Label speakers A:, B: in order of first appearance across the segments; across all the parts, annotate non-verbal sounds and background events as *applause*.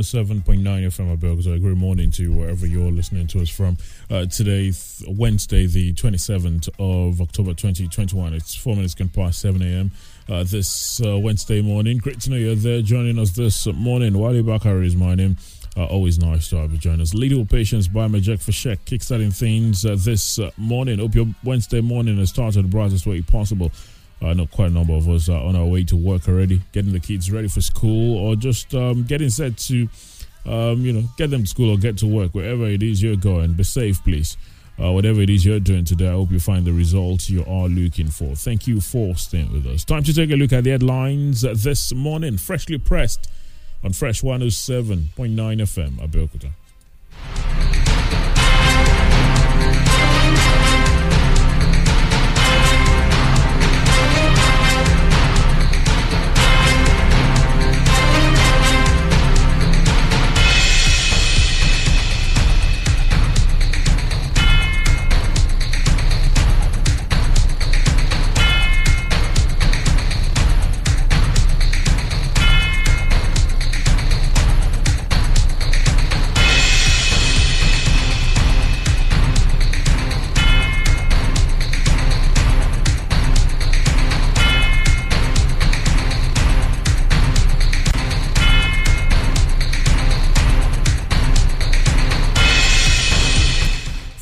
A: 107.9 FM Abuja. Good morning to wherever you're listening to us from. Uh, today, th- Wednesday, the 27th of October 2021. It's four minutes can past 7 a.m. Uh, this uh, Wednesday morning. Great to know you're there joining us this morning. Wally Bakari is my name. Uh, always nice to have you join us. Little Patience by Majek Fashek, kickstarting things uh, this uh, morning. Hope your Wednesday morning has started the brightest way possible. I know quite a number of us are on our way to work already, getting the kids ready for school, or just um, getting set to, um, you know, get them to school or get to work, wherever it is you're going. Be safe, please. Uh, whatever it is you're doing today, I hope you find the results you are looking for. Thank you for staying with us. Time to take a look at the headlines this morning, freshly pressed on Fresh 107.9 FM, Abeokuta.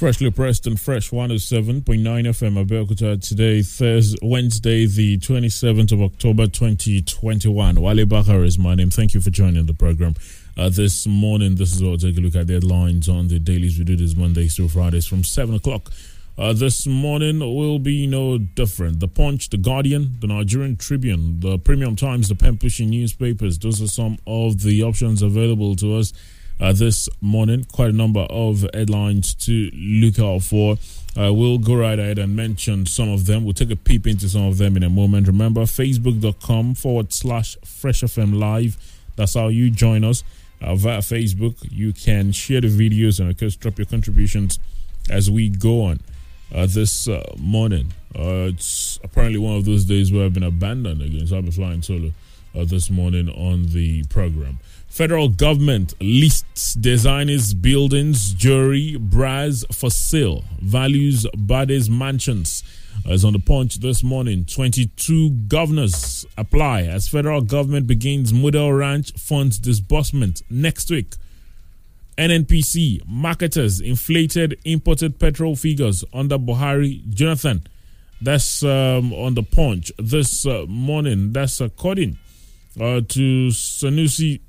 A: Freshly pressed and fresh 107.9 FM Abeokuta today, Thursday, Wednesday, the 27th of October 2021. Wale Bakar is my name. Thank you for joining the program. Uh, this morning, this is what we'll take a look at the headlines on the dailies. We do this Mondays through Fridays from 7 o'clock. Uh, this morning will be no different. The Punch, The Guardian, The Nigerian Tribune, The Premium Times, The pen pushing newspapers. Those are some of the options available to us uh, this morning. Quite a number of headlines to look out for. Uh, we'll go right ahead and mention some of them. We'll take a peep into some of them in a moment. Remember, facebook.com forward slash Fresh FM Live. That's how you join us uh, via Facebook. You can share the videos and, of course, drop your contributions as we go on. Uh, this uh, morning, uh, it's apparently one of those days where I've been abandoned again, so I've been flying solo uh, this morning on the program. Federal government lists Diezani's, buildings, jewelry, bras for sale. Values Bades mansions. As on the punch this morning, 22 governors apply as federal government begins model ranch funds disbursement next week. NNPC marketers inflated imported petrol figures under Buhari Jonathan. That's um, on the punch this uh, morning. That's according uh, to Sanusi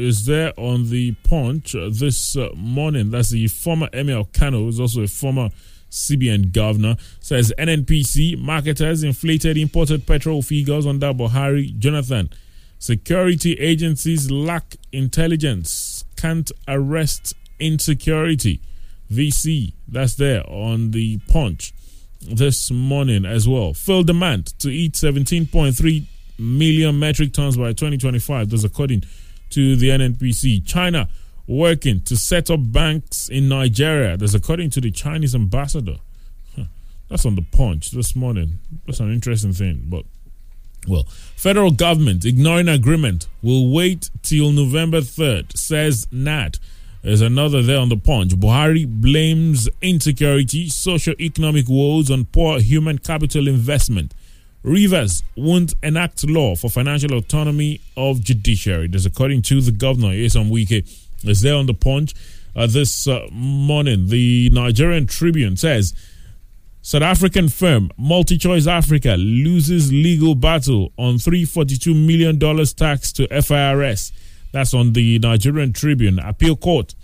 A: is there on the punch uh, this uh, morning. That's the former Emir Kano, who's also a former CBN governor. Says NNPC marketers inflated imported petrol figures under Buhari Jonathan. Security agencies lack intelligence, can't arrest insecurity. VC, that's there on the punch. this morning as well. Full demand to eat 17.3 million metric tons by 2025. That's according to the NNPC. China working to set up banks in Nigeria. That's according to the Chinese ambassador. That's on the punch this morning. That's an interesting thing. But, well, federal government ignoring agreement will wait till November 3rd, says NAT. There's another there on the punch. Buhari blames insecurity, socio-economic woes on poor human capital investment. Rivers won't enact law for financial autonomy of judiciary. This according to the governor, Wike. Is there on the punch uh, this uh, morning. The Nigerian Tribune says South African firm MultiChoice Africa loses legal battle on $342 million tax to FIRS. That's on the Nigerian Tribune. Appeal Court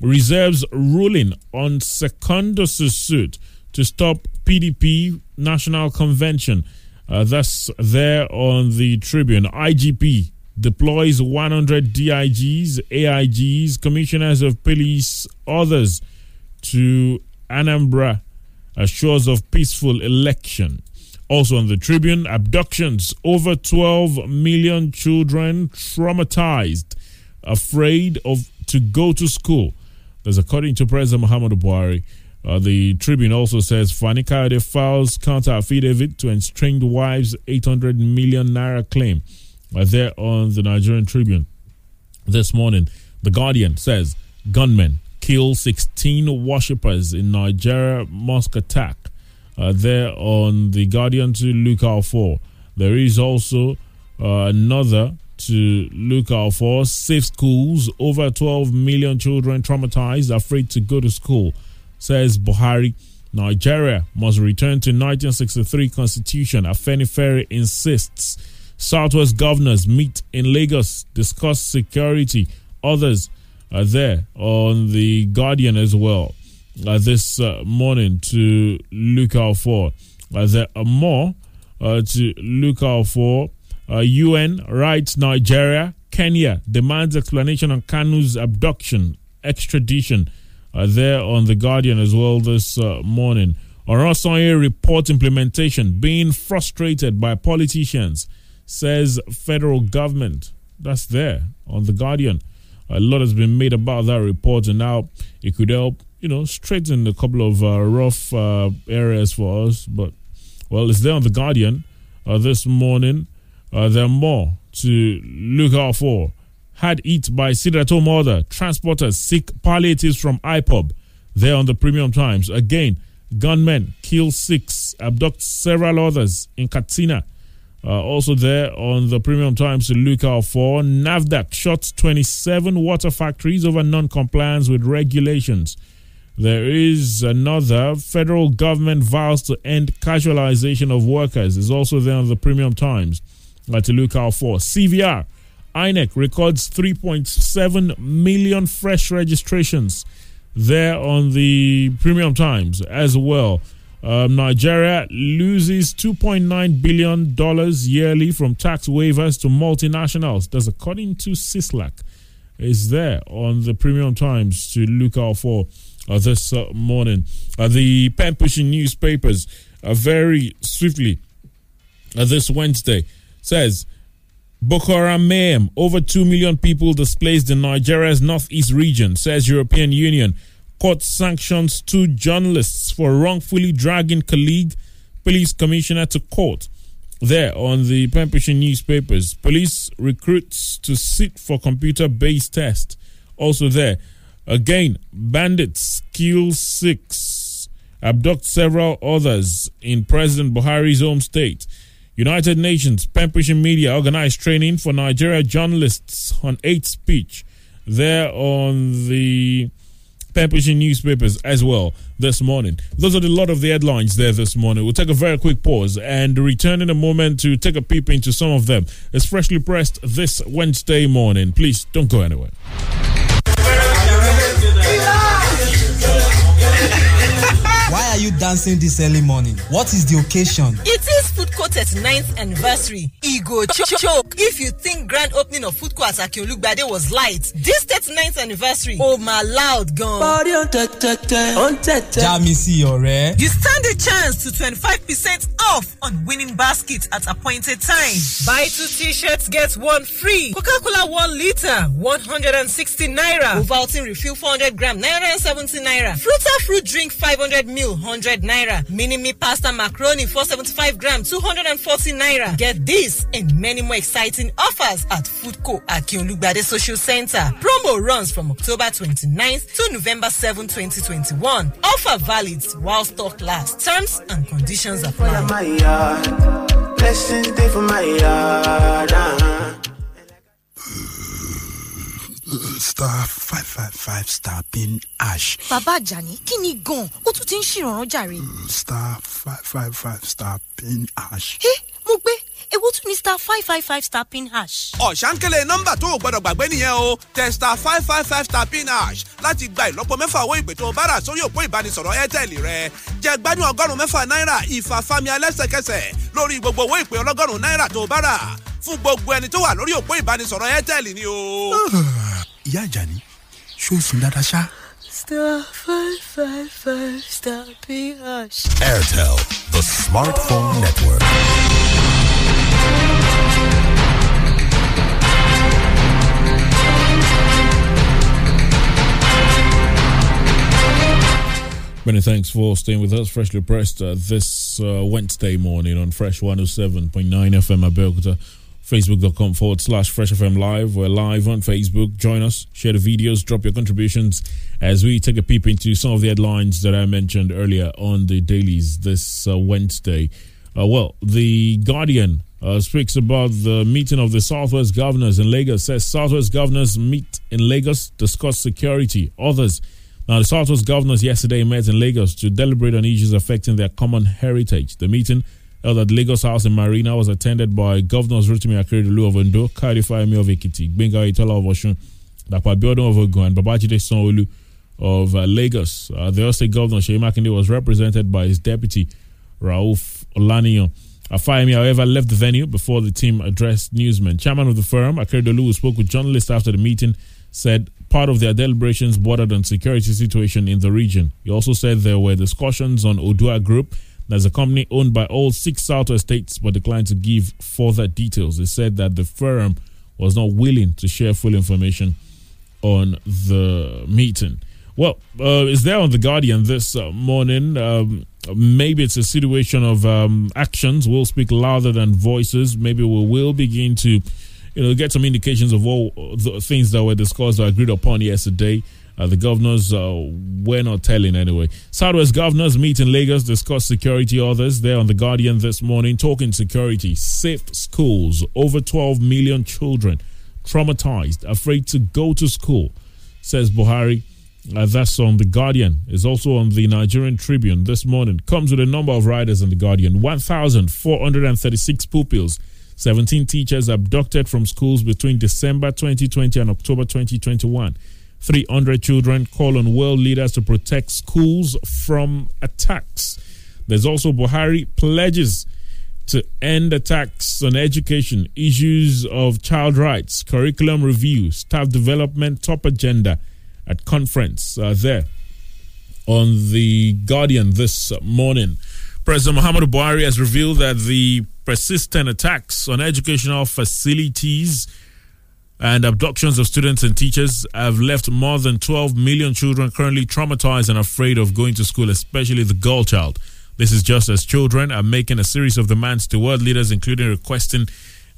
A: reserves ruling on Secondus' suit to stop PDP National Convention. Uh, there on the Tribune. IGP deploys 100 DIGs, AIGs, commissioners of police, others to Anambra, assures of peaceful election. Also on the Tribune, abductions. Over 12 million children traumatized, afraid of to go to school. That's according to President Muhammadu Buhari. Uh, the Tribune also says Fani Kayode files counter affidavit to estranged wives' 800 million naira claim. Uh, there on the Nigerian Tribune this morning, The Guardian says gunmen kill 16 worshippers in Nigeria mosque attack. Uh, there on The Guardian to look out for. There is also uh, another to look out for. Safe schools, over 12 million children traumatized, afraid to go to school says Buhari. Nigeria must return to 1963 constitution. Afenifere insists. Southwest governors meet in Lagos, discuss security. Others are there on the Guardian as well uh, this uh, morning to look out for. Uh, there are more uh, to look out for. UN uh, writes Nigeria, Kenya demands explanation on Kanu's abduction, extradition uh, there on The Guardian as well this uh, morning. Oronsaye report implementation being frustrated by politicians, says federal government. That's there on The Guardian. A lot has been made about that report, and now it could help, you know, straighten a couple of uh, rough uh, areas for us. But, well, it's there on The Guardian uh, this morning. Uh, there are more to look out for had eat by Sidrato Mother. Transporters seek palliatives from IPOB. There on the Premium Times. Again, gunmen kill six, abduct several others in Katsina. Uh, also there on the Premium Times to look out for. NAFDAC shuts 27 water factories over non-compliance with regulations. There is another. Federal government vows to end casualization of workers. Is also there on the Premium Times uh, to look out for. CVR INEC records 3.7 million fresh registrations there on the Premium Times as well. Um, Nigeria loses $2.9 billion yearly from tax waivers to multinationals. That's according to CISLAC. Is there on the Premium Times to look out for uh, this uh, morning. Uh, the pen pushing newspapers uh, very swiftly uh, this Wednesday says Boko Haram. Over 2 million people displaced in Nigeria's northeast region, says European Union. Court sanctions two journalists for wrongfully dragging colleague police commissioner to court. There on the pushing newspapers, police recruits to sit for computer based test. Also there, again, bandits kill six, abduct several others in President Buhari's home state. United Nations pushing media organized training for Nigeria journalists on hate speech. There on the pushing newspapers as well this morning. Those are a lot of the headlines there this morning. We'll take a very quick pause and return in a moment to take a peep into some of them. It's freshly pressed this Wednesday morning. Please don't go anywhere.
B: Are you dancing this early morning? What is the occasion?
C: It is food
B: Foodco 39th anniversary. E go choke choke. If you think grand opening of Foodco at Akinolugbade was light, this 39th anniversary, oh my loud gun.
D: Body on tete, on tete.
C: já mi sí ọ̀rẹ́.
B: You stand a chance to 25% off on winning baskets at appointed time. Buy two t-shirts, get one free. Coca-Cola 1 liter, 160 naira. Ovaltine refill 400 gram, 970 naira. Fruta fruit drink 500 mil, 100 naira. Mini me pasta macaroni 475 gram, 240 naira. Get this and many more exciting offers at Foodco at Kiolugbade Social Center. Promo runs from October 29th to November 7, 2021. Offer valid while stock lasts. Terms and conditions apply.
D: blessings day for my yard.
E: Star five five five star pin hash
F: bàbá àjàní kí ni gan-an ó tún ti ń ṣèrànràn jàre.
E: star five five five star pin hash.
F: ẹ mo gbé ewu tún ní star five five five star pin hash.
G: ọ̀sánkélé nọ́mbà tó o gbọ́dọ̀ gbàgbé nìyẹn o testa five five five star pin hash láti gba ìlọ́po mẹ́fà owó ìpè tó o bá rà sórí òpó ìbánisọ̀rọ̀ airtel rẹ jẹ́ gbádùn ọgọ́rùn-ún mẹ́fà náírà ìfàfàmì alẹ́sẹ̀kẹsẹ̀ lórí gbogbo owó ìpè ọlọ́gọ́rùn-ún náírà tó o bá rà fún gbogbo ẹni tó wà lórí òpó ìbánisọ̀rọ̀ airtel ni o. *sighs*
E: ìyá àjàní ṣó sùn dáadáa ṣá.
B: Star five five five star P hash.
H: Airtel, the smartphone network.
A: Many thanks for staying with us. Freshly pressed uh, this uh, Wednesday morning on Fresh 107.9 FM Abeokuta. Facebook.com forward slash Fresh FM Live. We're live on Facebook. Join us, share the videos, drop your contributions as we take a peep into some of the headlines that I mentioned earlier on the dailies this uh, Wednesday. Uh, well, the Guardian uh, speaks about the meeting of the Southwest governors in Lagos. Says Southwest governors meet in Lagos, discuss security. Others now, the Southwest governors yesterday met in Lagos to deliberate on issues affecting their common heritage. The meeting held at Lagos House in Marina was attended by Governors Rotimi Akeredolu of Ondo, Kari Fayemi of Ekiti, Benga Oyetola of Osun, Dapo Abiodun of Ogun, and Babajide Sanwo-Olu of uh, Lagos. Uh, the State Governor, Seyi Makinde, was represented by his deputy, Rauf Olaniyan. Afayemi, however, left the venue before the team addressed newsmen. Chairman of the firm, Akeredolu, who spoke with journalists after the meeting, said part of their deliberations bordered on security situation in the region. He also said there were discussions on Odua Group, that's a company owned by all six Southwest states, but declined to give further details. They said that the firm was not willing to share full information on the meeting. Well, uh, it's there on the Guardian this uh, morning. Um, maybe it's a situation of um, actions will speak louder than voices. Maybe we will begin to, you know, get some indications of all the things that were discussed or agreed upon yesterday. Uh, the governors uh, were not telling anyway. Southwest governors meet in Lagos, discuss security. Others there on the Guardian this morning talking security, safe schools. Over 12 million children traumatized, afraid to go to school, says Buhari. Uh, that's on the Guardian. Is also on the Nigerian Tribune this morning. Comes with a number of riders in the Guardian. 1,436 pupils. 17 teachers abducted from schools between December 2020 and October 2021. 300 children call on world leaders to protect schools from attacks. There's also Buhari pledges to end attacks on education, issues of child rights, curriculum review, staff development, top agenda at conference uh, there on the Guardian this morning. President Muhammadu Buhari has revealed that the persistent attacks on educational facilities and abductions of students and teachers have left more than 12 million children currently traumatized and afraid of going to school, especially the girl child. This is just as children are making a series of demands to world leaders, including requesting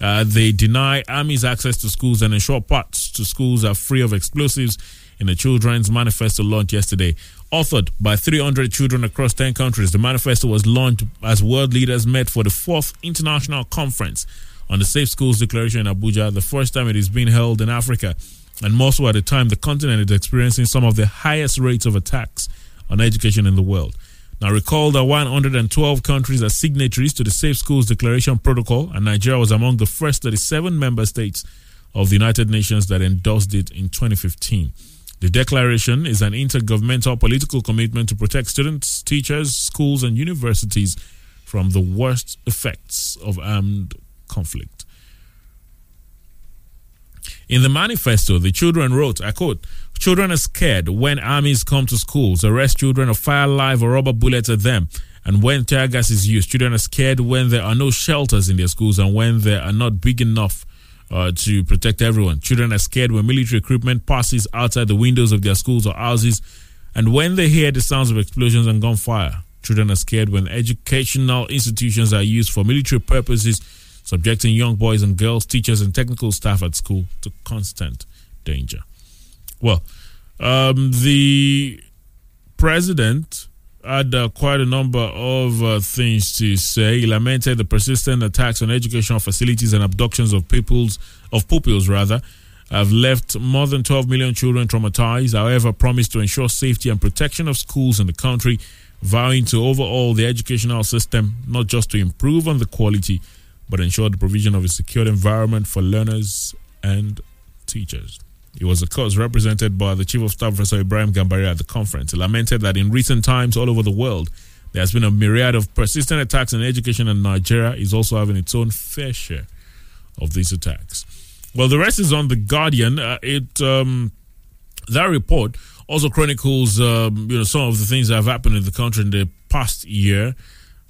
A: uh, they deny armies access to schools and ensure parts to schools are free of explosives in the Children's Manifesto launched yesterday. Authored by 300 children across 10 countries, the manifesto was launched as world leaders met for the fourth international conference on the Safe Schools Declaration in Abuja, the first time it is being held in Africa, and more so at a time the continent is experiencing some of the highest rates of attacks on education in the world. Now, recall that 112 countries are signatories to the Safe Schools Declaration Protocol, and Nigeria was among the first 37 member states of the United Nations that endorsed it in 2015. The declaration is an intergovernmental political commitment to protect students, teachers, schools, and universities from the worst effects of armed conflict. In the manifesto, the children wrote, I quote, Children are scared when armies come to schools, arrest children, or fire live or rubber bullets at them. And when tear gas is used, children are scared when there are no shelters in their schools and when they are not big enough uh, to protect everyone. Children are scared when military equipment passes outside the windows of their schools or houses and when they hear the sounds of explosions and gunfire. Children are scared when educational institutions are used for military purposes, subjecting young boys and girls, teachers, and technical staff at school to constant danger. Well, um, the president had uh, quite a number of uh, things to say. He lamented the persistent attacks on educational facilities and abductions of pupils, of pupils rather, have left more than 12 million children traumatized. However, promised to ensure safety and protection of schools in the country, vowing to overhaul the educational system, not just to improve on the quality, but ensure the provision of a secure environment for learners and teachers. He was, of course, represented by the Chief of Staff, Professor Ibrahim Gambari, at the conference. He lamented that in recent times, all over the world, there has been a myriad of persistent attacks on education, and Nigeria is also having its own fair share of these attacks. Well, the rest is on the Guardian. Uh, it um, that report also chronicles, um, you know, some of the things that have happened in the country in the past year.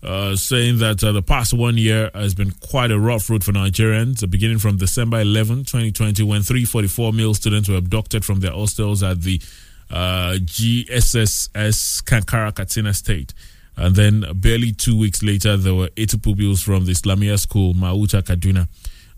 A: Uh, saying that uh, the past one year has been quite a rough road for Nigerians, uh, beginning from December 11, 2020, when 344 male students were abducted from their hostels at the uh, GSSS Kankara Katsina State. And then barely two weeks later, there were 80 pupils from the Islamia school, Mahuta Kaduna,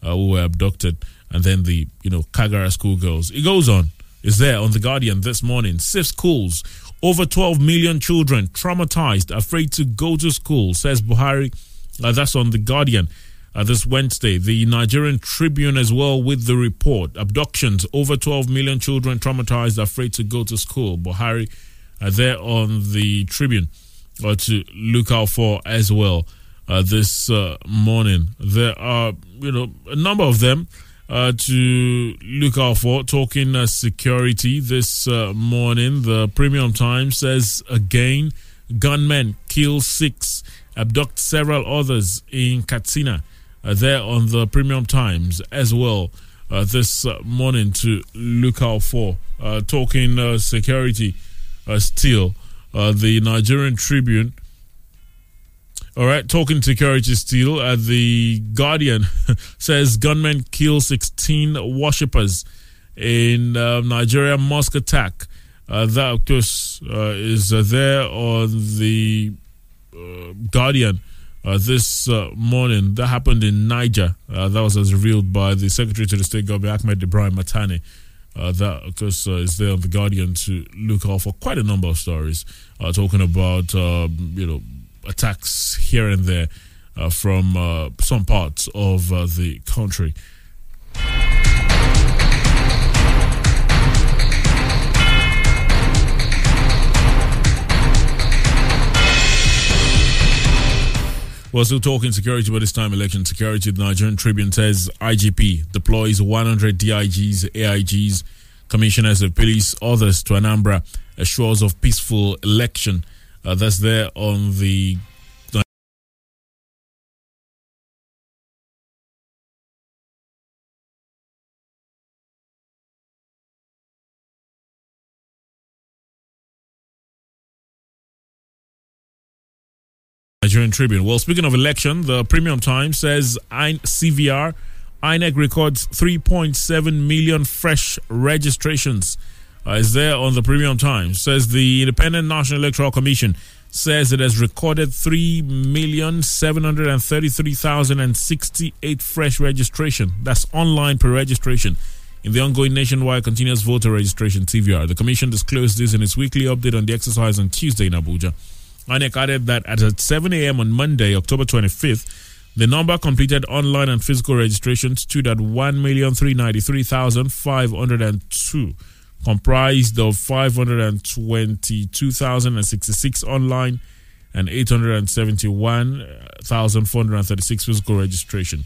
A: uh, who were abducted. And then the, you know, Kagara schoolgirls. It goes on. It's there on The Guardian this morning. Safe schools. Over 12 million children traumatized, afraid to go to school, says Buhari. Uh, that's on The Guardian. Uh, this Wednesday, the Nigerian Tribune as well with the report. Abductions, over 12 million children traumatized, afraid to go to school. Buhari uh, there on the Tribune uh, to look out for as well uh, this uh, morning. There are, you know, a number of them uh, to look out for. Talking uh, security this uh, morning, the Premium Times says again, gunmen kill six, abduct several others in Katsina. Uh, there on the Premium Times as well uh, this uh, morning to look out for. talking security still, the Nigerian Tribune. All right, talking security still. Uh, the Guardian *laughs* says gunmen kill 16 worshippers in uh, Nigeria mosque attack. Uh, that, of course, uh, is uh, there on the uh, Guardian this morning. That happened in Niger. that was as revealed by the Secretary to the State Government, Ahmed Ibrahim Matane. that, of course, is there on the Guardian to look out for quite a number of stories talking about, um, you know, attacks here and there uh, from uh, some parts of uh, the country. We're still talking security, but this time election security. The Nigerian Tribune says IGP deploys 100 DIGs, AIGs, commissioners of police, others to Anambra, assures of peaceful election. Uh, that's there on the Nigerian Tribune. Well, speaking of election, the Premium Times says CVR INEC records 3.7 million fresh registrations uh, is there on the Premium Times. Says the Independent National Electoral Commission says it has recorded 3,733,068 fresh registration. That's online pre-registration in the ongoing nationwide continuous voter registration CVR. The commission disclosed this in its weekly update on the exercise on Tuesday in Abuja. INEC added that at 7 a.m. on Monday, October 25th, the number completed online and physical registrations stood at 1,393,502 comprised of 522,066 online and 871,436 physical registration.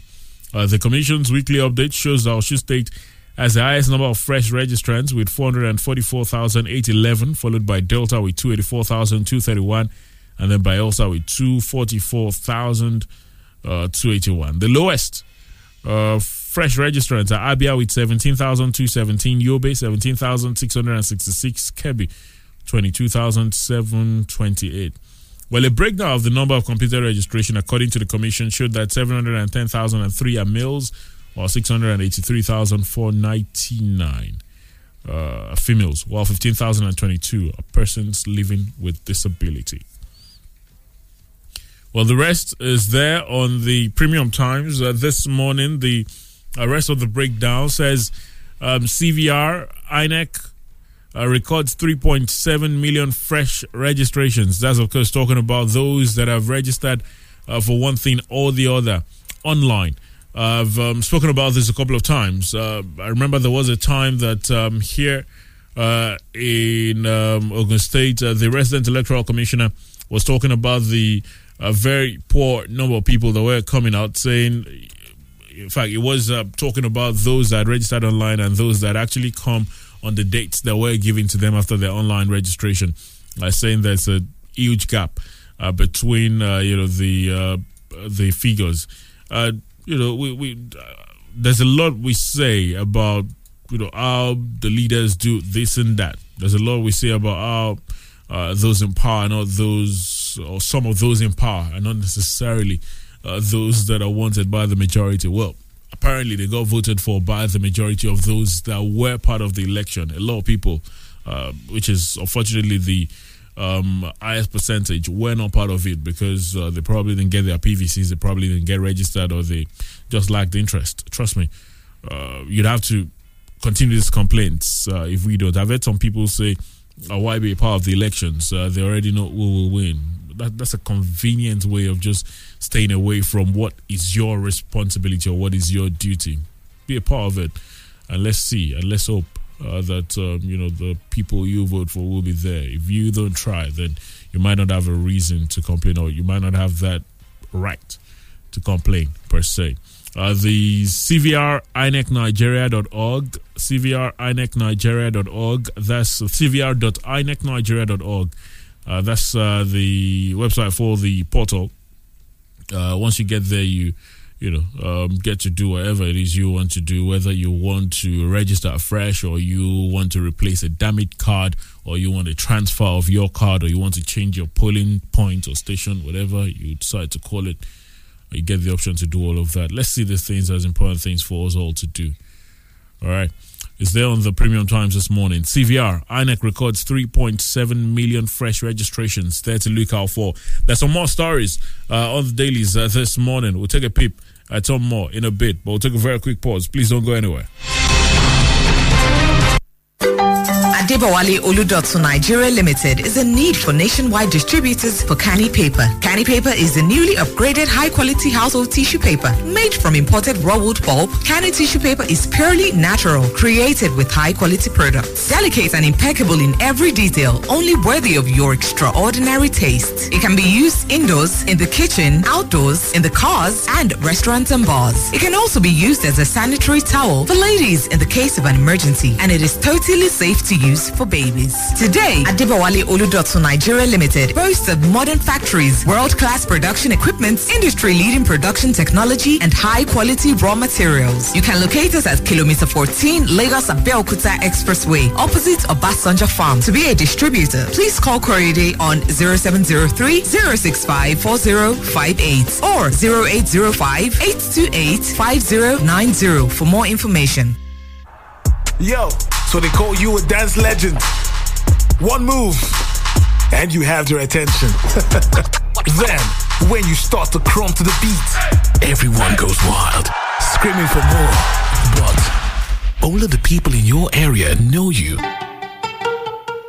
A: Uh, the Commission's weekly update shows that Osun State has the highest number of fresh registrants with 444,811, followed by Delta with 284,231, and then by Bayelsa with 244,281. The lowest uh, fresh registrants are Abia with 17,217, Yobe 17,666, Kebbi 22,728. Well, a breakdown of the number of computer registration according to the commission showed that 710,003 are males, or 683,499 uh, females, while 15,022 are persons living with disability. Well, the rest is there on the Premium Times. Uh, this morning, the uh, rest of the breakdown says um, CVR, INEC, uh, records 3.7 million fresh registrations. That's, of course, talking about those that have registered uh, for one thing or the other online. I've um, spoken about this a couple of times. Uh, I remember there was a time that um, here uh, in um, Ogun State, uh, the resident electoral commissioner was talking about the very poor number of people that were coming out saying, in fact, it was uh, talking about those that registered online and those that actually come on the dates that were given to them after their online registration, uh, saying there's a huge gap uh, between uh, you know the uh, the figures. Uh, you know, we, we there's a lot we say about you know how the leaders do this and that. There's a lot we say about how those in power, not those or some of those in power, and not necessarily those that are wanted by the majority. Well, apparently they got voted for by the majority of those that were part of the election. A lot of people, uh, which is unfortunately the um, highest percentage, were not part of it because uh, they probably didn't get their PVCs, they probably didn't get registered, or they just lacked interest. Trust me, uh, you'd have to continue these complaints uh, if we don't. I've heard some people say, oh, "Why be a part of the elections? Uh, they already know who will win." That, that's a convenient way of just staying away from what is your responsibility or what is your duty. Be a part of it, and let's see and let's hope uh, that um, you know the people you vote for will be there. If you don't try, then you might not have a reason to complain, or you might not have that right to complain per se. Uh, the CVR INECNigeria.org, CVR INECNigeria.org, that's CVR.INECNigeria.org. Uh, that's uh, the website for the portal. Uh, once you get there, you you know um, get to do whatever it is you want to do. Whether you want to register afresh, or you want to replace a damaged card, or you want a transfer of your card, or you want to change your polling point or station, whatever you decide to call it, you get the option to do all of that. Let's see the things as important things for us all to do. All right. Is there on the Premium Times this morning. CVR, INEC records 3.7 million fresh registrations. There to look out for. There's some more stories uh, on the dailies uh, this morning. We'll take a peep at some more in a bit, but we'll take a very quick pause. Please don't go anywhere.
C: Adebawale Oludotsu Nigeria Limited is a need for nationwide distributors for Canny Paper. Canny Paper is the newly upgraded high-quality household tissue paper made from imported raw wood pulp. Canny tissue paper is purely natural, created with high-quality products. Delicate and impeccable in every detail, only worthy of your extraordinary taste. It can be used indoors, in the kitchen, outdoors, in the cars, and restaurants and bars. It can also be used as a sanitary towel for ladies in the case of an emergency, and it is totally safe to use for babies. Today, Adibawale Oludotsu Nigeria Limited boasts of modern factories, world-class production equipment, industry-leading production technology, and high-quality raw materials. You can locate us at Kilometer 14, Lagos Abeokuta Expressway, opposite Obasanjo Farm. To be a distributor, please call Corriere on 0703 065 4058 or 0805 828 5090 for more information.
I: Yo, so they call you a dance legend. One move, and you have their attention. *laughs* then, when you start to crumb to the beat, everyone goes wild, screaming for more. But only the people in your area know you.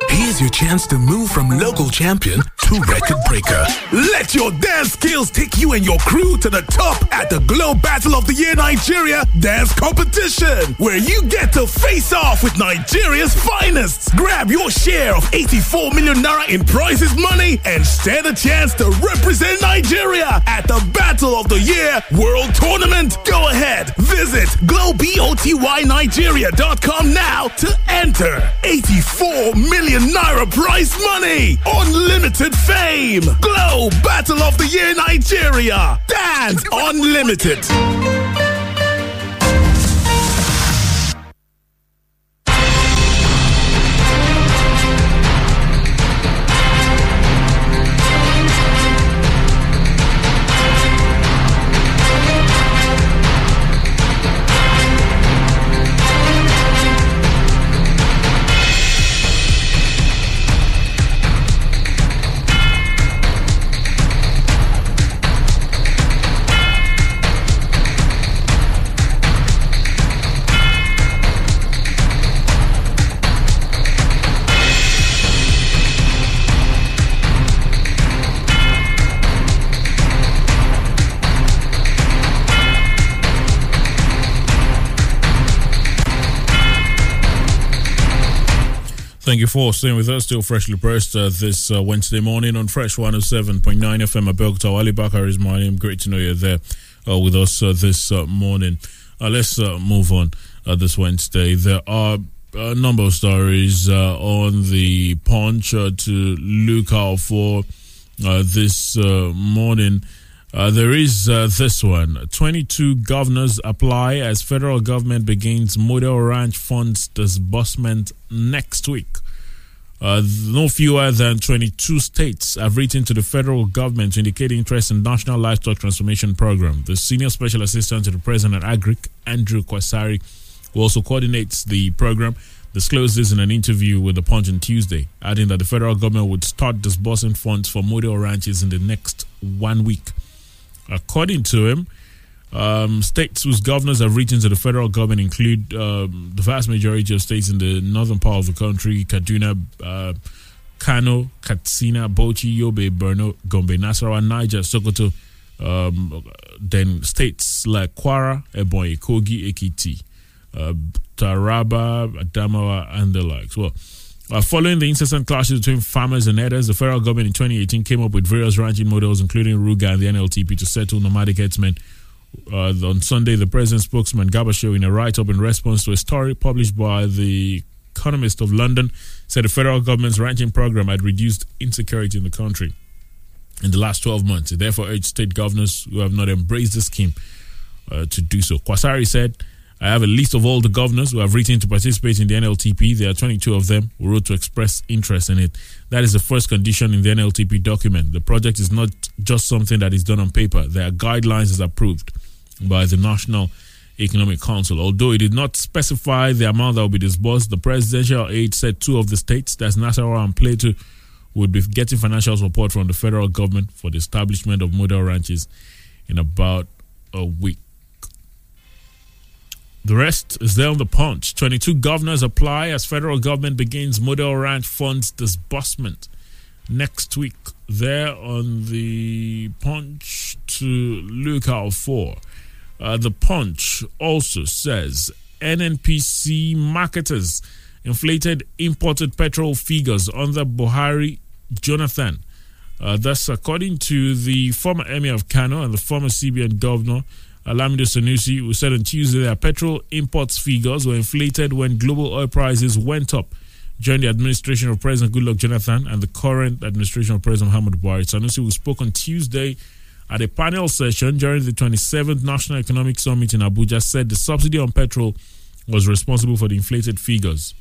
I: Here's your chance to move from local champion to record breaker. Let your dance skills take you and your crew to the top at the Glo Battle of the Year Nigeria Dance Competition, where you get to face off with Nigeria's finest. Grab your share of 84 million naira in prizes money and stand a chance to represent Nigeria at the Battle of the Year World Tournament. Go ahead, visit globeotynigeria.com now to enter 84 million naira prize money. Unlimited fame. Glo Battle of the Year Nigeria. Dance *laughs* Unlimited.
A: Thank you for staying with us. Still freshly pressed uh, this uh, Wednesday morning on Fresh 107.9 FM. Abeokuta Ali Bakar is my name. Great to know you're there uh, with us uh, this uh, morning. Uh, let's move on this Wednesday. There are a number of stories on the punch to look out for this morning. There is this one 22 governors apply as federal government begins model ranch funds disbursement next week. Uh, no fewer than 22 states have written to the federal government to indicate interest in National Livestock Transformation Program. The senior special assistant to the president at Agric, Andrew Kwasari, who also coordinates the program, disclosed this in an interview with the Punch on Tuesday, adding that the federal government would start disbursing funds for model ranches in the next one week. According to him, um, states whose governors have written to the federal government include um, the vast majority of states in the northern part of the country Kaduna, uh, Kano, Katsina, Bauchi, Yobe, Borno, Gombe, Nasarawa, Niger, Sokoto, um, then states like Kwara, Ebonyi, Kogi, Ekiti, uh, Taraba, Adamawa, and the likes. Well, uh, following the incessant clashes between farmers and herders, the federal government in 2018 came up with various ranching models, including Ruga and the NLTP, to settle nomadic herdsmen. Uh, on Sunday, the president's spokesman Garba Shehu, in a write-up in response to a story published by the Economist of London, said the federal government's ranching program had reduced insecurity in the country in the last 12 months. It therefore urged state governors who have not embraced the scheme uh, to do so. Kwasari said I have a list of all the governors who have written to participate in the NLTP. There are 22 of them who wrote to express interest in it. That is the first condition in the NLTP document. The project is not just something that is done on paper, there are guidelines as approved by the National Economic Council. Although it did not specify the amount that will be disbursed, the presidential aide said two of the states, that's Nasarawa and Plateau, would be getting financial support from the federal government for the establishment of model ranches in about a week. The rest is there on the punch. 22 governors apply as federal government begins model ranch funds disbursement next week. There on the punch to look out for. Uh, the punch also says NNPC marketers inflated imported petrol figures under Buhari Jonathan. Uh, that's according to the former emir of Kano and the former CBN governor. Lamido Sanusi, who said on Tuesday that petrol imports figures were inflated when global oil prices went up during the administration of President Goodluck Jonathan and the current administration of President Muhammad Buhari. Sanusi, who spoke on Tuesday at a panel session during the 27th National Economic Summit in Abuja, said the subsidy on petrol was responsible for the inflated figures.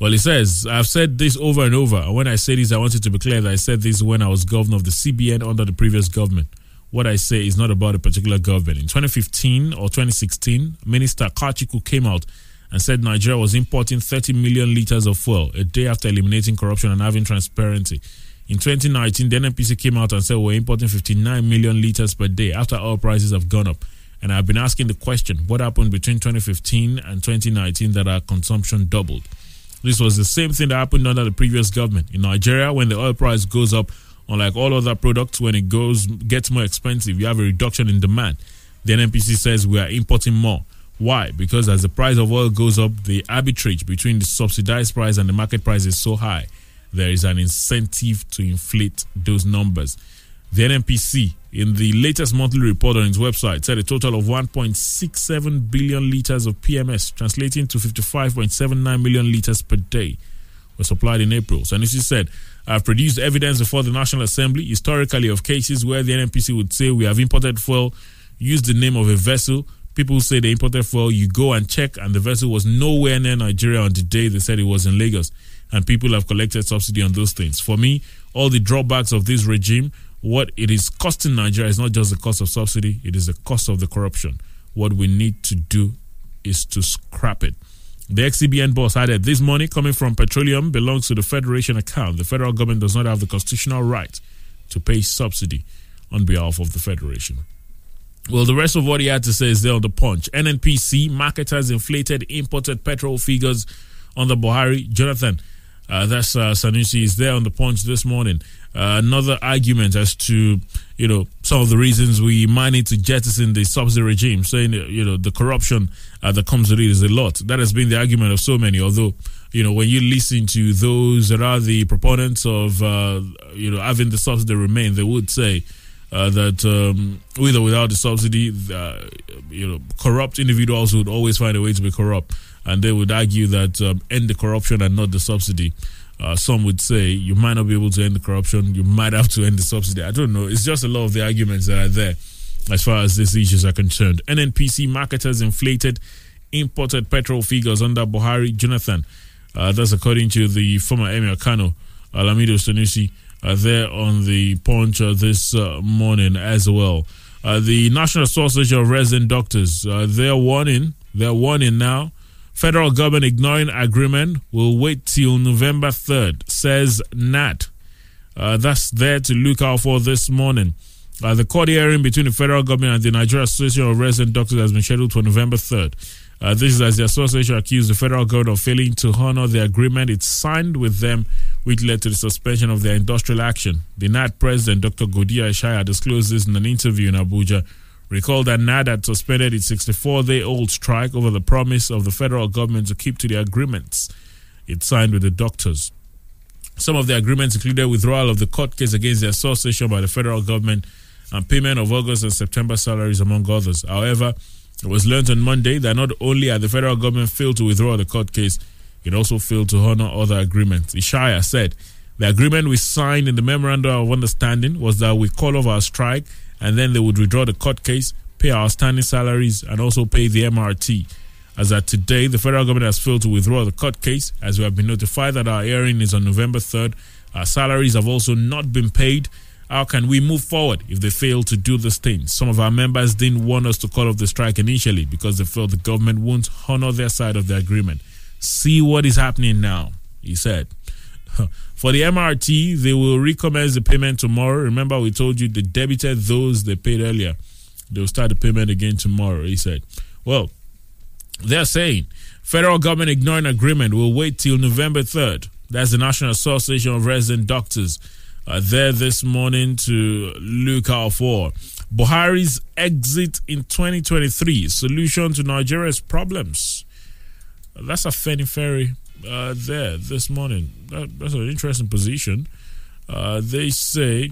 A: Well, he says, I've said this over and over. And when I say this, I want wanted to be clear that I said this when I was governor of the CBN under the previous government what I say is not about a particular government. In 2015 or 2016, Minister Kachikwu came out and said Nigeria was importing 30 million liters of fuel a day after eliminating corruption and having transparency. In 2019, the NNPC came out and said we're importing 59 million liters per day after oil prices have gone up. And I've been asking the question what happened between 2015 and 2019 that our consumption doubled? This was the same thing that happened under the previous government. In Nigeria, when the oil price goes up, Unlike all other products, when it goes gets more expensive, you have a reduction in demand. The NNPC says we are importing more. Why? Because as the price of oil goes up, the arbitrage between the subsidized price and the market price is so high, there is an incentive to inflate those numbers. The NNPC, in the latest monthly report on its website, said a total of 1.67 billion liters of PMS, translating to 55.79 million liters per day, were supplied in April. So, Sanusi said, I've produced evidence before the National Assembly historically of cases where the NNPC would say we have imported fuel, used the name of a vessel. People say they imported fuel, you go and check, and the vessel was nowhere near Nigeria on the day they said it was in Lagos. And people have collected subsidy on those things. For me, all the drawbacks of this regime what it is costing Nigeria is not just the cost of subsidy, it is the cost of the corruption. What we need to do is to scrap it. The XCBN boss added this money coming from petroleum belongs to the Federation account. The federal government does not have the constitutional right to pay subsidy on behalf of the Federation. Well, the rest of what he had to say is there on the punch. NNPC marketers inflated imported petrol figures on the Buhari. Jonathan, uh, that's uh, Sanusi is there on the punch this morning. Uh, another argument as to you know some of the reasons we might need to jettison the subsidy regime, saying you know the corruption uh, that comes with it is a lot. That has been the argument of so many. Although you know when you listen to those that are the proponents of uh, you know having the subsidy remain, they would say. Uh, that um, with or without the subsidy, uh, you know, corrupt individuals would always find a way to be corrupt, and they would argue that um, end the corruption and not the subsidy. Uh, some would say you might not be able to end the corruption, you might have to end the subsidy. I don't know. It's just a lot of the arguments that are there as far as these issues are concerned. NNPC marketers inflated imported petrol figures under Buhari Jonathan. Uh, that's according to the former Emir Kano, Alamido Sanusi, uh, there on the punch uh, this uh, morning as well. Uh, the National Association of Resident Doctors, uh, they're warning, they're warning now Federal government ignoring agreement will wait till November 3rd, says NARD. Uh, that's there to look out for this morning. Uh, the court hearing between the federal government and the Nigeria Association of Resident Doctors has been scheduled for November 3rd. Uh, this is as the association accused the federal government of failing to honor the agreement it signed with them, which led to the suspension of their industrial action. The NARD president, Dr. Godiya Ishaya, disclosed this in an interview in Abuja. Recall that NARD had suspended its 64 day old strike over the promise of the federal government to keep to the agreements it signed with the doctors. Some of the agreements included withdrawal of the court case against the association by the federal government and payment of August and September salaries, among others. However, it was learned on Monday that not only had the federal government failed to withdraw the court case, it also failed to honor other agreements. Ishaya said the agreement we signed in the memorandum of understanding was that we call off our strike and then they would withdraw the court case, pay our standing salaries, and also pay the MRT. As at today, the federal government has failed to withdraw the court case, as we have been notified that our hearing is on November 3rd. Our salaries have also not been paid. How can we move forward if they fail to do this thing? Some of our members didn't want us to call off the strike initially because they felt the government won't honor their side of the agreement. See what is happening now, he said. *laughs* For the MRT, they will recommence the payment tomorrow. Remember, we told you they debited those they paid earlier. They will start the payment again tomorrow, he said. Well, they're saying federal government ignoring agreement will wait till November 3rd. That's the National Association of Resident Doctors uh, there this morning to look out for. Buhari's exit in 2023, solution to Nigeria's problems. That's Afenifere uh, there this morning. That, that's an interesting position. Uh, they say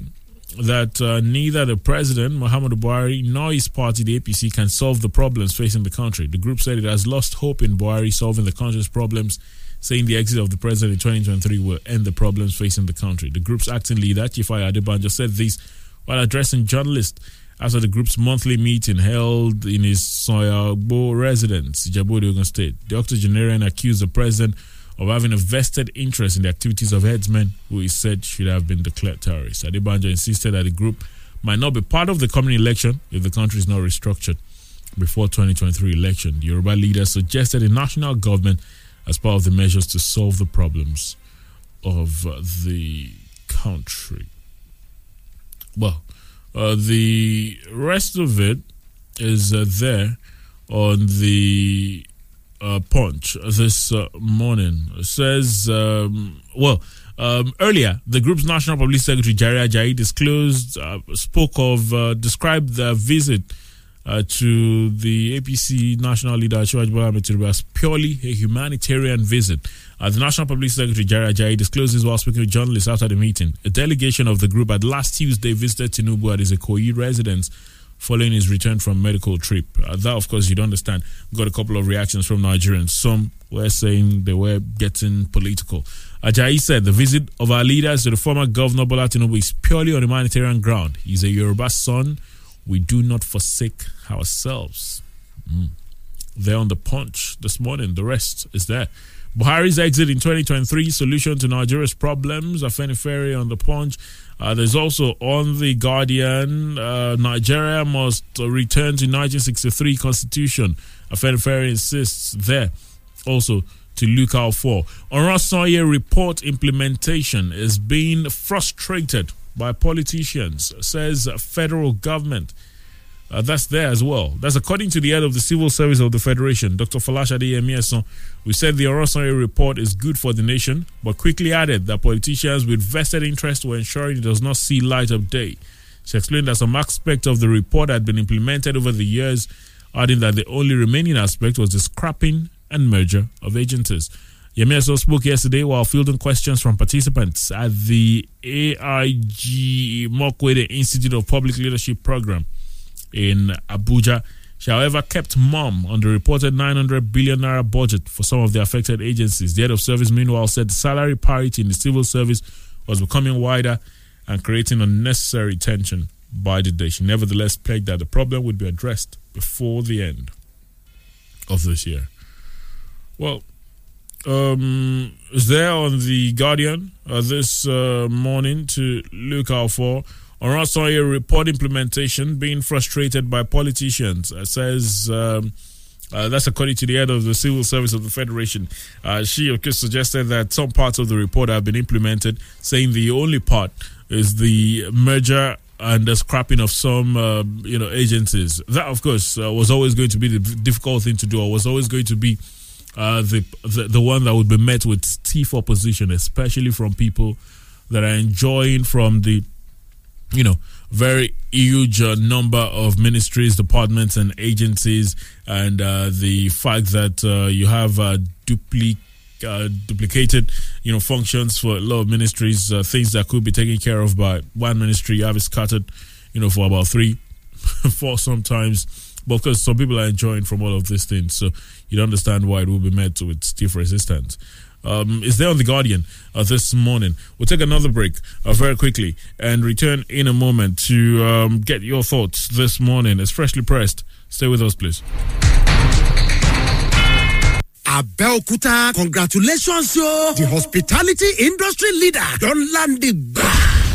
A: that uh, neither the president, Muhammadu Buhari, nor his party, the APC, can solve the problems facing the country. The group said it has lost hope in Buhari solving the country's problems, saying the exit of the president in 2023 will end the problems facing the country. The group's acting leader, Chief Ayo Adebanjo, said this while addressing journalists after the group's monthly meeting held in his Soyagbo residence, Jabodi, Ogun State. The octogenarian accused the president of having a vested interest in the activities of headsmen who he said should have been declared terrorists. Adebanjo insisted that the group might not be part of the coming election if the country is not restructured before 2023 election. The Yoruba leader suggested a national government as part of the measures to solve the problems of uh, the country. Well, uh, the rest of it is uh, there on the uh, Punch this uh, morning. Says, um, well, um, earlier, the group's national public secretary, Jare Ajayi, disclosed, uh, spoke of, uh, described the visit uh, to the APC national leader Asiwaju Bola Ahmed Tinubu as purely a humanitarian visit. Uh, the National Public Secretary Jare Ajayi discloses while speaking with journalists after the meeting. A delegation of the group had last Tuesday visited Tinubu at his Ikoyi residence following his return from medical trip. Uh, that, of course, you'd understand. Got a couple of reactions from Nigerians. Some were saying they were getting political. Ajayi said the visit of our leaders to the former governor Bola Tinubu is purely on humanitarian ground. He's a Yoruba son. We do not forsake ourselves. Mm. They're on the punch this morning. The rest is there. Buhari's exit in 2023, solution to Nigeria's problems. Afenifere on the punch. Uh, there's also on the Guardian, uh, Nigeria must return to 1963 constitution. Afenifere insists there. Also to look out for. Oronsaye report implementation is being frustrated by politicians, says federal government. Uh, that's there as well. That's according to the head of the Civil Service of the Federation, Dr. Folasade Yemi-Esan, who said the Oronsaye report is good for the nation, but quickly added that politicians with vested interest were ensuring it does not see light of day. She explained that some aspects of the report had been implemented over the years, adding that the only remaining aspect was the scrapping and merger of agencies. Yemi-Esan spoke yesterday while fielding questions from participants at the Aig-Imoukhuede Institute of Public Leadership program in Abuja. She, however, kept mum on the reported 900 billion naira budget for some of the affected agencies. The head of service, meanwhile, said salary parity in the civil service was becoming wider and creating unnecessary tension by the day. She nevertheless pledged that the problem would be addressed before the end of this year. Well, um, is there on the Guardian uh, this uh, morning to look out for. Oronsaye report implementation being frustrated by politicians. It says um, uh, that's according to the head of the Civil Service of the Federation. Uh, she, of course, suggested that some parts of the report have been implemented, saying the only part is the merger and the scrapping of some, uh, you know, agencies. That, of course, uh, was always going to be the difficult thing to do, or was always going to be uh, the, the the one that would be met with stiff opposition, especially from people that are enjoying from the you know, very huge uh, number of ministries, departments, and agencies, and uh, the fact that uh, you have uh, uh, duplicated, you know, functions for a lot of ministries, uh, things that could be taken care of by one ministry, you have it scattered, you know, for about three, *laughs* four sometimes. But of course, some people are enjoying from all of these things, so you don't understand why it will be met with stiff resistance um, is there on the Guardian uh, this morning. We'll take another break uh, very quickly and return in a moment to um, get your thoughts this morning. It's freshly pressed. Stay with us, please.
J: Abeokuta, congratulations, yo! The hospitality industry leader don Landy.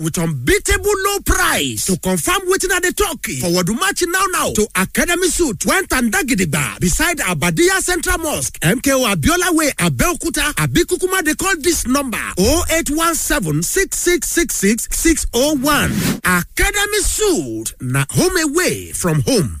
J: with unbeatable low price. To confirm wetin I dey talk, forward match now now to Academy Suit when Tandagidigba beside Abadia Central Mosque, MKO Abiola Way, Abeokuta, Abikukuma They call this number 0817 Academy Suit na home away from home.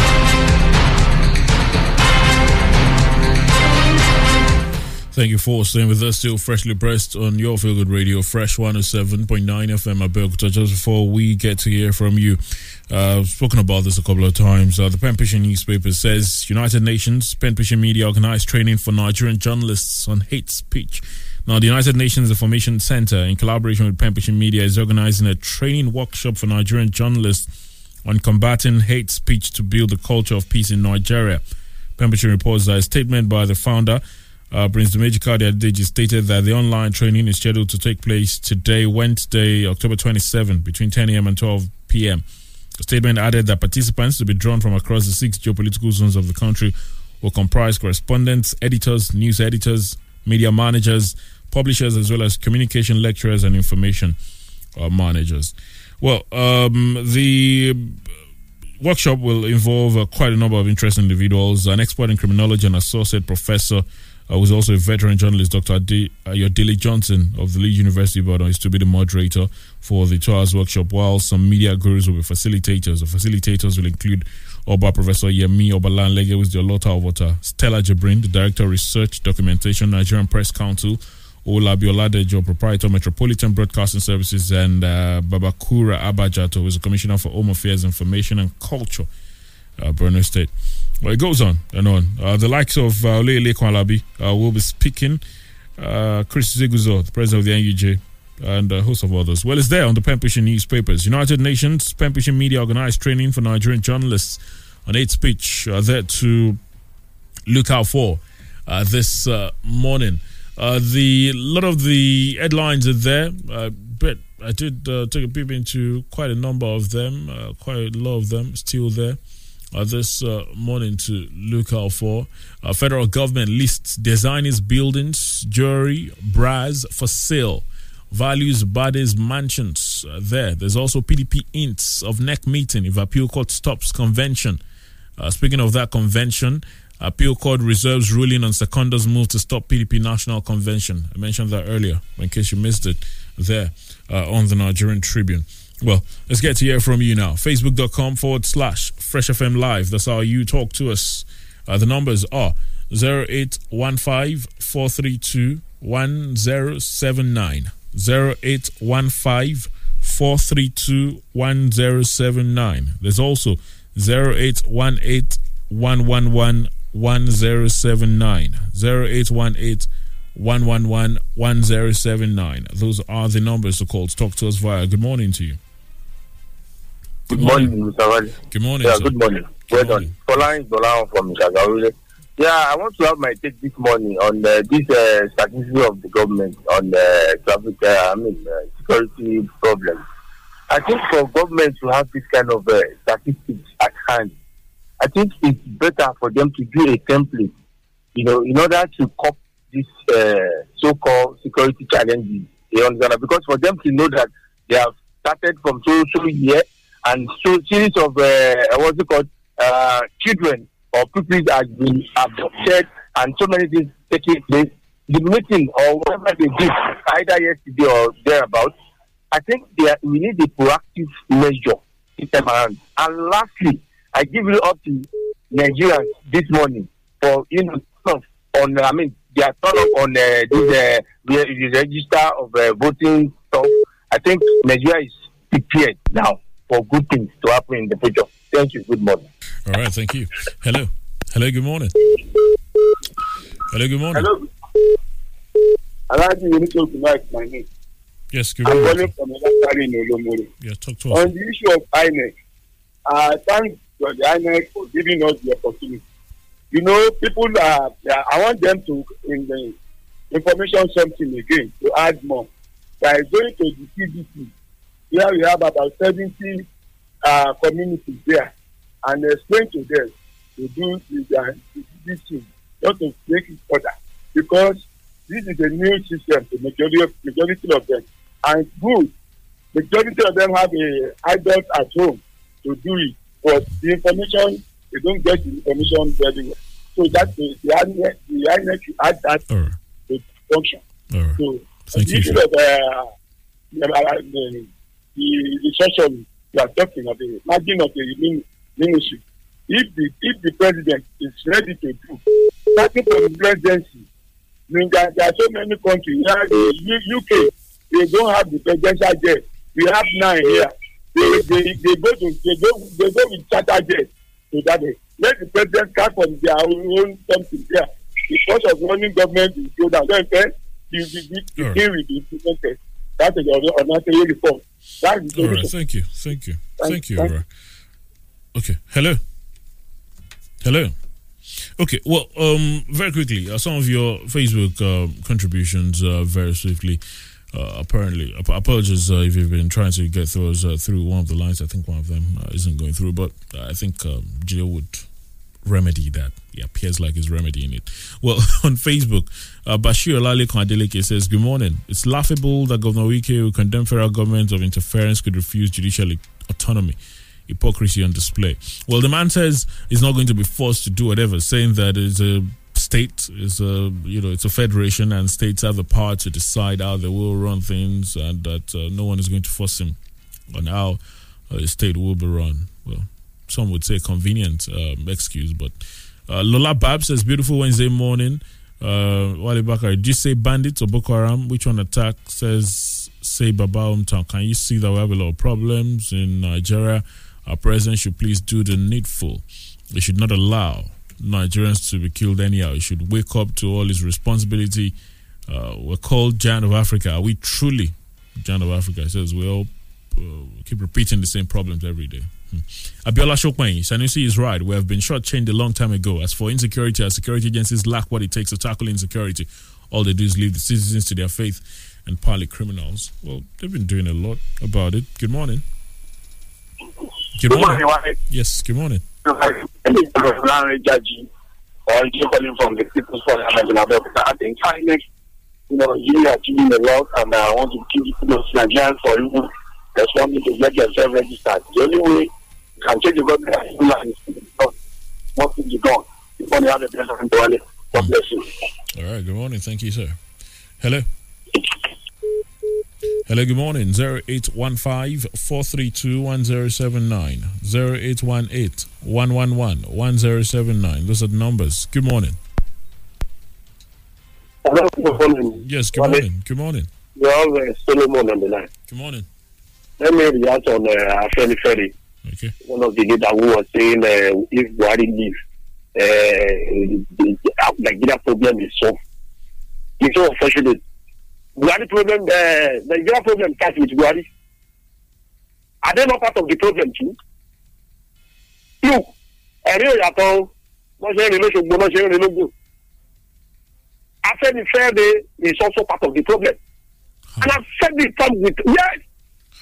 A: Thank you for staying with us. Still freshly pressed on your Feel Good Radio, Fresh 107.9 FM Abeokuta. Just before we get to hear from you, uh, I've spoken about this a couple of times. Uh, the Pen Pushing newspaper says United Nations Pen Pushing Media organized training for Nigerian journalists on hate speech. Now, the United Nations Information Center, in collaboration with Pen Pushing Media, is organizing a training workshop for Nigerian journalists on combating hate speech to build a culture of peace in Nigeria. Pushing reports that a statement by the founder uh, Prince Dumeji Kadi Adeji stated that the online training is scheduled to take place today, Wednesday, October 27, between 10 a.m. and 12 p.m. The statement added that participants to be drawn from across the six geopolitical zones of the country will comprise correspondents, editors, news editors, media managers, publishers, as well as communication lecturers and information uh, managers. Well, um, the workshop will involve uh, quite a number of interesting individuals, an expert in criminology and associate professor uh, was also a veteran journalist, Dr. Adi, uh, Johnson of the Leeds University of Ibadan, is to be the moderator for the two hours workshop, while some media gurus will be facilitators. The facilitators will include Oba Professor Yemi Obalanlege, who is the Olota of Water, Stella Jabrin, the Director of Research Documentation, Nigerian Press Council, Olabi Oladejo, Proprietor Metropolitan Broadcasting Services, and uh, Babakura Abba Jato, who is the Commissioner for Home Affairs, Information and Culture, uh, Borno State. Well, it goes on and on. Uh, the likes of uh, Olele Kwalabi uh, will be speaking. Uh, Chris Isiguzo, the president of the NUJ, and a host of others. Well, it's there on the pen pushing newspapers. United Nations pen pushing media organized training for Nigerian journalists on hate speech uh, there to look out for uh, this uh, morning. Uh, the lot of the headlines are there, uh, but I did take a peep into quite a number of them, quite a lot of them still there uh, this uh, morning to look out for. Uh, federal government lists designers buildings, jewelry, bras for sale. Values bodies mansions uh, there. There's also PDP ints of neck meeting if appeal court stops convention. Uh, speaking of that convention, appeal court reserves ruling on Seconda's move to stop PDP national convention. I mentioned that earlier, in case you missed it, there uh, on the Nigerian Tribune. Well, let's get to hear from you now. Facebook.com forward slash Fresh FM Live. That's how you talk to us. Uh, the numbers are 0815 432 1079. 0815 432 1079. There's also 0818 111 1079. 0818 111 1079. Those are the numbers to call to talk to us via. Good morning to you.
K: Good morning, Mr. Wali.
A: Good morning.
K: Yeah,
A: sir.
K: good morning. well done. Following Dolan from Shagaule. Yeah, I want to have my take this morning on uh, this uh, strategy of the government on uh, traffic, uh, I mean, uh, security problems. I think for government to have this kind of uh, statistics at hand, I think it's better for them to do a template, you know, in order to cope this uh, so-called security challenges. You understand? Because for them to know that they have started from so so year and so series of uh, what's it called uh, children or pupils has been abducted and so many things taking place. The meeting or whatever they did either yesterday or thereabouts, I think are, we need a proactive measure this time around. And lastly, I give it up to Nigerians this morning for you know on I mean they are turn on uh, this uh, the register of uh, voting stuff. I think Nigeria is prepared now for good things to happen in the future. Thank you. Good morning.
A: All right, thank you. Hello. Hello, good morning. Hello, good morning.
L: Hello. Alhaji Uniso tonight, my name.
A: Yes, good morning.
L: I'm
A: morning.
L: calling from Elasari in Olomoro.
A: Yeah, talk to us.
L: On the issue of INEC, uh, thank for the INEC for giving us the opportunity. You know, people are, yeah, I want them to, in the information something again, to add more. By going to the CDC, here we have about 70 uh, communities there, and explain to them to do this, uh, this thing, not to make it further. Because this is a new system to majority of, majority of them. And good. Majority of them have a adult at home to do it. But the information, they don't get the information very well. So that's the the INEC, the add that to the function. So
A: Thank you,
L: of uh, the, uh, the, the, the session you are talking of the margin of the min- ministry, if the if the president is ready to do, starting from the presidency, mean, there, there are so many countries. Yeah, the UK, they don't have the presidential jet. We have nine here. They, they, they go to they go they go with charter jet to that day. Let the president come from their own something there. Because of running government is good and then the the the the thing will be implemented. That is your unnecessary reform. That is the
A: All right, thank you, thank you,
L: Thank-
A: thank you.
L: thank-
A: right. Okay, hello, hello. Okay, well, um, very quickly, uh, some of your Facebook uh, contributions uh, very swiftly. Uh, apparently, ap- apologies uh, if you've been trying to get through us uh, through one of the lines. I think one of them uh, isn't going through, but I think um, Jill would remedy that. It appears like he's remedying it. Well, *laughs* on Facebook, uh, Bashir Olale Adeleke says, Good morning. It's laughable that Governor Wike, who condemned federal government of interference, could refuse judicial autonomy. Hypocrisy on display. Well, the man says he's not going to be forced to do whatever, saying that it's a state, is a you know, it's a federation, and states have the power to decide how they will run things, and that uh, no one is going to force him on how uh, a state will be run. Well, some would say convenient um, excuse, but uh, Lola Bab says, "Beautiful Wednesday morning." Uh, Wale Bakari, did you say bandits or Boko Haram? Which one attack? Says, say Baba hometown. Can you see that we have a lot of problems in Nigeria? Our president should please do the needful. We should not allow Nigerians to be killed anyhow. He should wake up to all his responsibility. Uh, we're called Giant of Africa. Are we truly Giant of Africa? He says we all uh, keep repeating the same problems every day. Hmm. Abiola Shokwen, Sanusi is right. We have been shortchanged a long time ago. As for insecurity, our security agencies lack what it takes to tackle insecurity. All they do is leave the citizens to their faith and partly criminals. Well, they've been doing a lot about it. Good morning. Good
L: Good
A: morning. Yes, good morning.
L: Larry Jaji, or you calling from the People's Forum in Abeokuta. I think INEC, you know, you are doing a lot, and I want to give those Nigerians for even responding to get yourself registered. The only way you can change the government is to what is gone. If only have a president, Wale. God bless you.
A: All right, good morning. Thank you, sir. Hello. Hello, good morning. 0815 432 1079. 0818 111 1079. Those are the numbers. Good morning.
L: Hello, good morning.
A: Yes, good
L: Wale.
A: morning. Good morning.
L: You're always Solomon on the line.
A: Good morning.
L: Let me react on uh, Afenifere.
A: Okay.
L: One of the leaders who was saying uh, if Buhari leave, uh, the Nigeria problem is solved. It's so unfortunate. Buhari problem, uh, Nigeria problem starts with Buhari. Are they not part of the problem too? Look, ẹ̀rí òyàtọ̀ wọ́n ṣe ń rìn lóṣogbo wọ́n ṣe ń rìn lógún. Afẹ́nifẹ́re is also part of the problem. And I've said time with yes.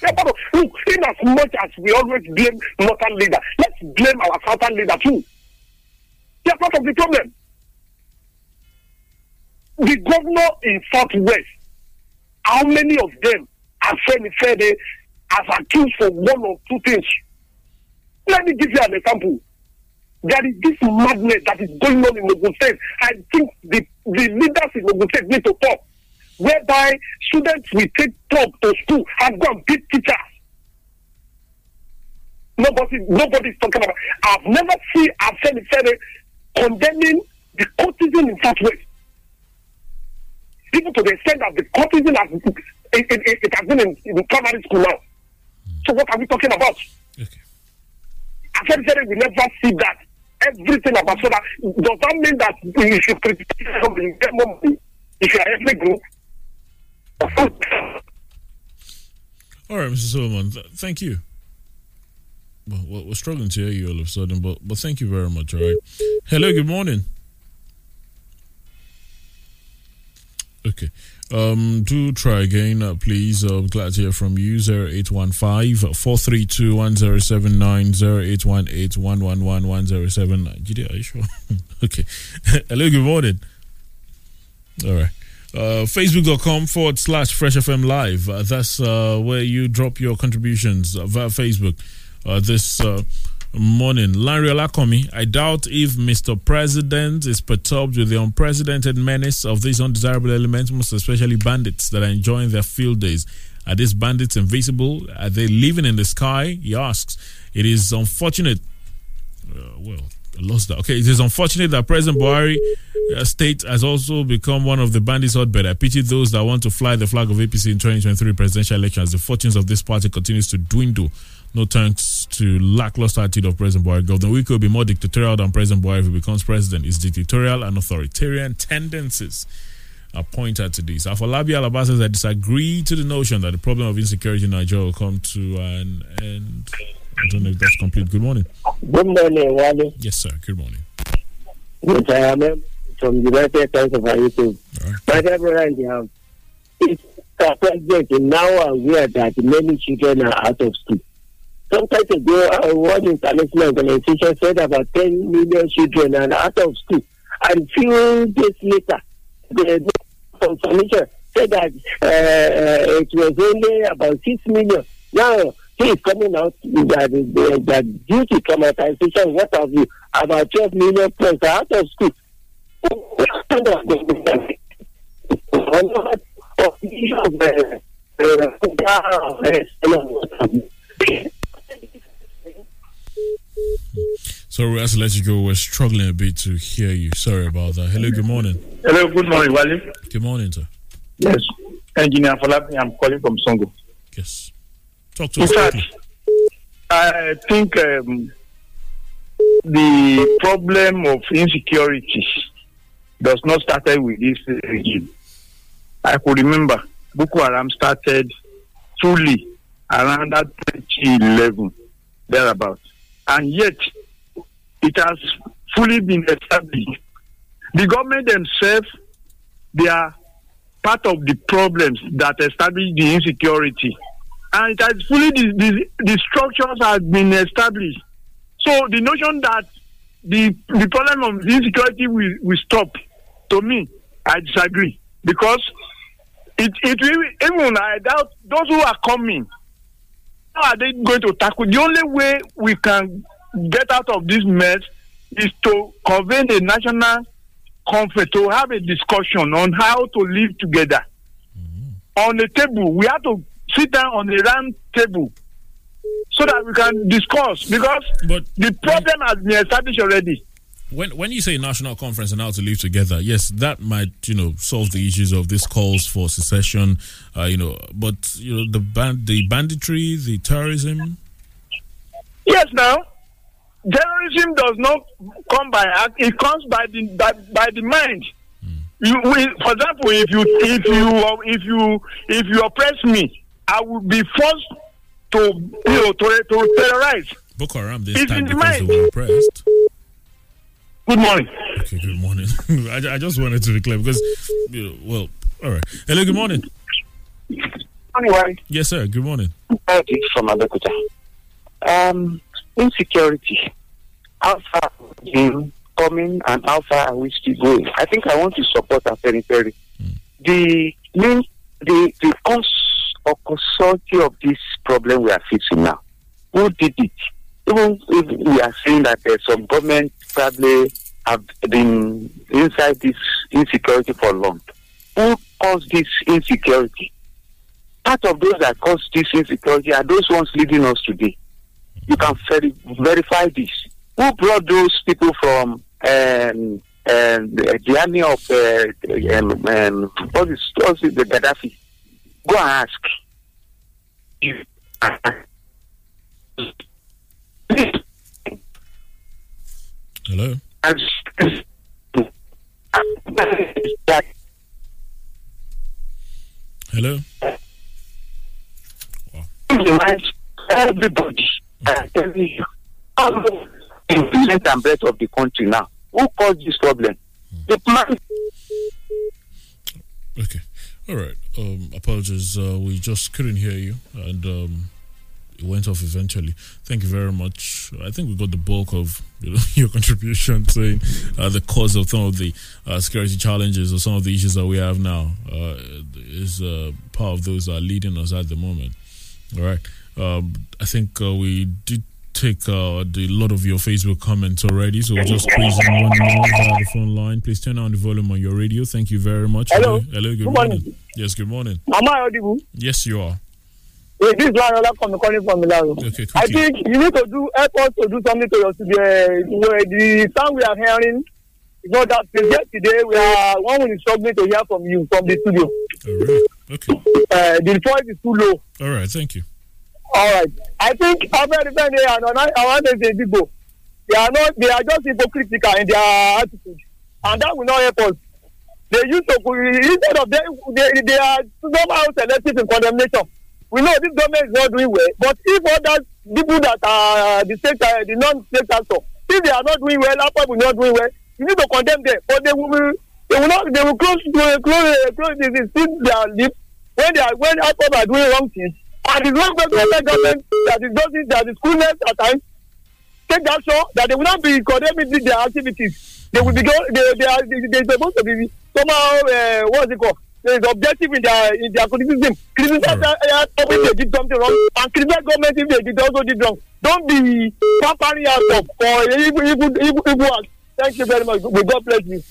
L: Look, in as much as we always blame northern leader, let's blame our southern leader too. They're part of the problem. The governor in southwest, how many of them are Afẹ́nifẹ́re as accused for one or two things? Let me give you an example. There is this madness that is going on in Ogun State. I think the, the leaders in Ogun State need to talk. Whereby students will take talk to school and go and beat teachers. Nobody, nobody is talking about. I've never seen Afenifere condemning the courtesan in such way. Even to the extent that the courtesan has it, it, it, it has been in, in primary school now. So what are we talking about? Afenifere will never see that. Everything about so that does that mean that you should criticize something, get more money if you are ethnic group?
A: All right, Mr. Silverman, Th- thank you. Well, we're struggling to hear you all of a sudden, but but thank you very much. All right. Hello. Good morning. Okay. Um, do try again, uh, please. I'm glad to hear from you. 0815 432 1079 0818 111 1079. Are you sure? *laughs* okay. *laughs* Hello, good morning. All right. Uh, Facebook.com forward slash Fresh FM Live. Uh, that's uh, where you drop your contributions via Facebook uh, this uh, morning. Larry Olakomi, I doubt if Mr. President is perturbed with the unprecedented menace of these undesirable elements, most especially bandits that are enjoying their field days. Are these bandits invisible? Are they living in the sky? He asks. It is unfortunate. Uh, well, lost that. Okay, it is unfortunate that President Buhari uh, state has also become one of the bandits' hotbed. I pity those that want to fly the flag of APC in 2023 presidential elections. The fortunes of this party continues to dwindle. No thanks to lackluster attitude of President Buhari. Governor Wike will be more dictatorial than President Buhari if he becomes president. His dictatorial and authoritarian tendencies are pointed to this. Afolabi Alaba says I disagree to the notion that the problem of insecurity in Nigeria will come to an end. I don't know if that's complete. Good morning.
M: Good morning, Wale.
A: Yes, sir. Good morning.
M: Yes, I am from United Times of YouTube. My dear brother in the house, it's the president now aware that many children are out of school. Some time ago, uh, one international organization said about 10 million children are out of school. And few days later, the confirmation said that uh, it was only about 6 million. Now, he is coming out that, that, that due to traumatization, what have you, about 12 million plus are out of school.
A: Sorry, we have to let you go. We're struggling a bit to hear you. Sorry about that. Hello, good morning.
N: Hello, good morning, Wale.
A: Good morning, sir.
N: Yes, Engineer Falapi, I'm calling from Songo.
A: Yes. Talk to
N: In
A: us.
N: fact. I think um, the problem of insecurity does not start with this regime. I could remember Boko Haram started fully around that 2011, thereabouts. And yet, it has fully been established. The government themselves, they are part of the problems that establish the insecurity. And it has fully, the, the, the structures have been established. So the notion that the, the problem of insecurity will, will stop, to me, I disagree. Because it, it will, even I doubt those who are coming, how are they going to tackle? The only way we can get out of this mess is to convene a national conference to have a discussion on how to live together. Mm-hmm. On the table, we have to sit down on a round table so that we can discuss because the problem has been established already.
A: When when you say national conference and how to live together, yes, that might you know solve the issues of these calls for secession, uh, you know. But you know the band, the banditry, the terrorism.
N: Yes, now terrorism does not come by act; it comes by the by, by the mind. You, we, for example, if you if you if you if you oppress me, I will be forced to you know to, to terrorize.
A: Boko Haram this
N: It's
A: time
N: in the
A: because they were oppressed.
N: Good morning.
A: Okay, good morning. *laughs* I, I just wanted to be clear because, you know, well, all right. Hello, good morning.
O: Anyway,
A: Yes, sir. Good morning.
O: It's from Abeokuta. Um, insecurity. How far in coming and how far are we still going? I think I want to support our Perry Perry. The main, the the cause or causality of this problem we are facing now. Who did it? Even if we are saying that there's some government probably have been inside this insecurity for long. Who caused this insecurity? part of those that caused this insecurity are those ones leading us today. You can veri- verify this. Who brought those people from um, um, the army of uh, um, um, what is, what is the Gaddafi? Go and ask. You-
A: Hello. Hello.
O: Everybody, I'm telling you, all the length and breadth of the country now. Who caused this problem? The man
A: Okay. All right. Um, apologies. Uh, we just couldn't hear you, and um, it went off eventually. Thank you very much. I think we got the bulk of you know, *laughs* your contribution saying uh, the cause of some of the uh, security challenges or some of the issues that we have now uh, is uh, part of those that are leading us at the moment. All right. Um, I think uh, we did take uh, the lot of your Facebook comments already, so we'll just squeeze in one more via the phone line. Please turn on the volume on your radio. Thank you very much.
L: Hello.
A: Hello. Good,
L: Good
A: morning.
L: morning.
A: Yes. Good morning.
L: Am I audible?
A: Yes, you are.
P: Hey, this is Larola coming calling from Milano.
A: Okay,
P: I think you need to do help us to do something to your the the sound we are hearing. It's not that yesterday we are one is struggling to hear from you from the studio.
A: All right. Okay.
P: Uh, the voice is too low.
A: All right. Thank you.
P: All right. I think Defende and Ohanaeze Ndigbo, they are not, they are just hypocritical in their attitude. And that will not help us. They used to, instead of them, they, they are somehow selective in condemnation. We know this government is not doing well, but if other people that are the state, uh, the non-state actor, if they are not doing well, Apple will not doing well, you need to condemn them. But they will, they will not, they will close, close, close, close this, this, their lips when they are, when Apple are doing wrong things and the wrong government government that is doing that is coolness at times. Take that show that they will not be condemning their activities. They will be go they they are they, they supposed to be somehow uh, what's it called? There is objective in their in their criticism. Criticize right. uh, if they did something wrong. And criticize government if they did also did wrong. Don't be pampering yourself for evil evil evil evil acts thank you very much. May god bless you.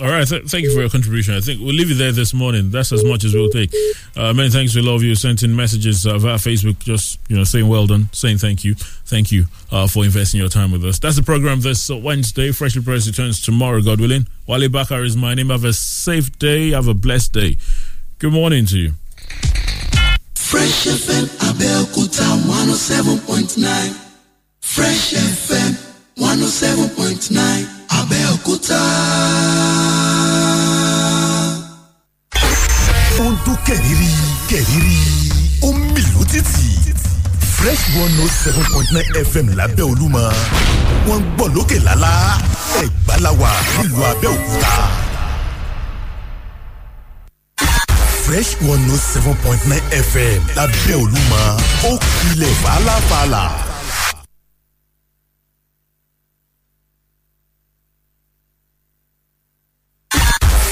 A: All right, th- thank you for your contribution. I think we'll leave it there this morning. That's as much as we'll take. Uh, many thanks to a lot of you sent in messages uh, via Facebook, just you know, saying well done, saying thank you, thank you uh, for investing your time with us. That's the program this Wednesday. Freshly Pressed returns tomorrow, God willing. Wale Bakar is my name. Have a safe day. Have a blessed day. Good morning to you.
Q: Fresh FM Abeokuta 107.9. Fresh FM 107.9 Abeokuta.
R: ó ń dún kẹ̀rìírí kẹ̀rìírí ó ń mì lótìtì fresh one note seven point nine fm lábẹ́ olúmọ wọ́n ń gbọ́ lókè lálá ẹ̀gbá nílùú abẹ́òkúta. fresh one note seven point nine fm lábẹ́ olúmọ ó kilẹ̀ fàlàfàlà.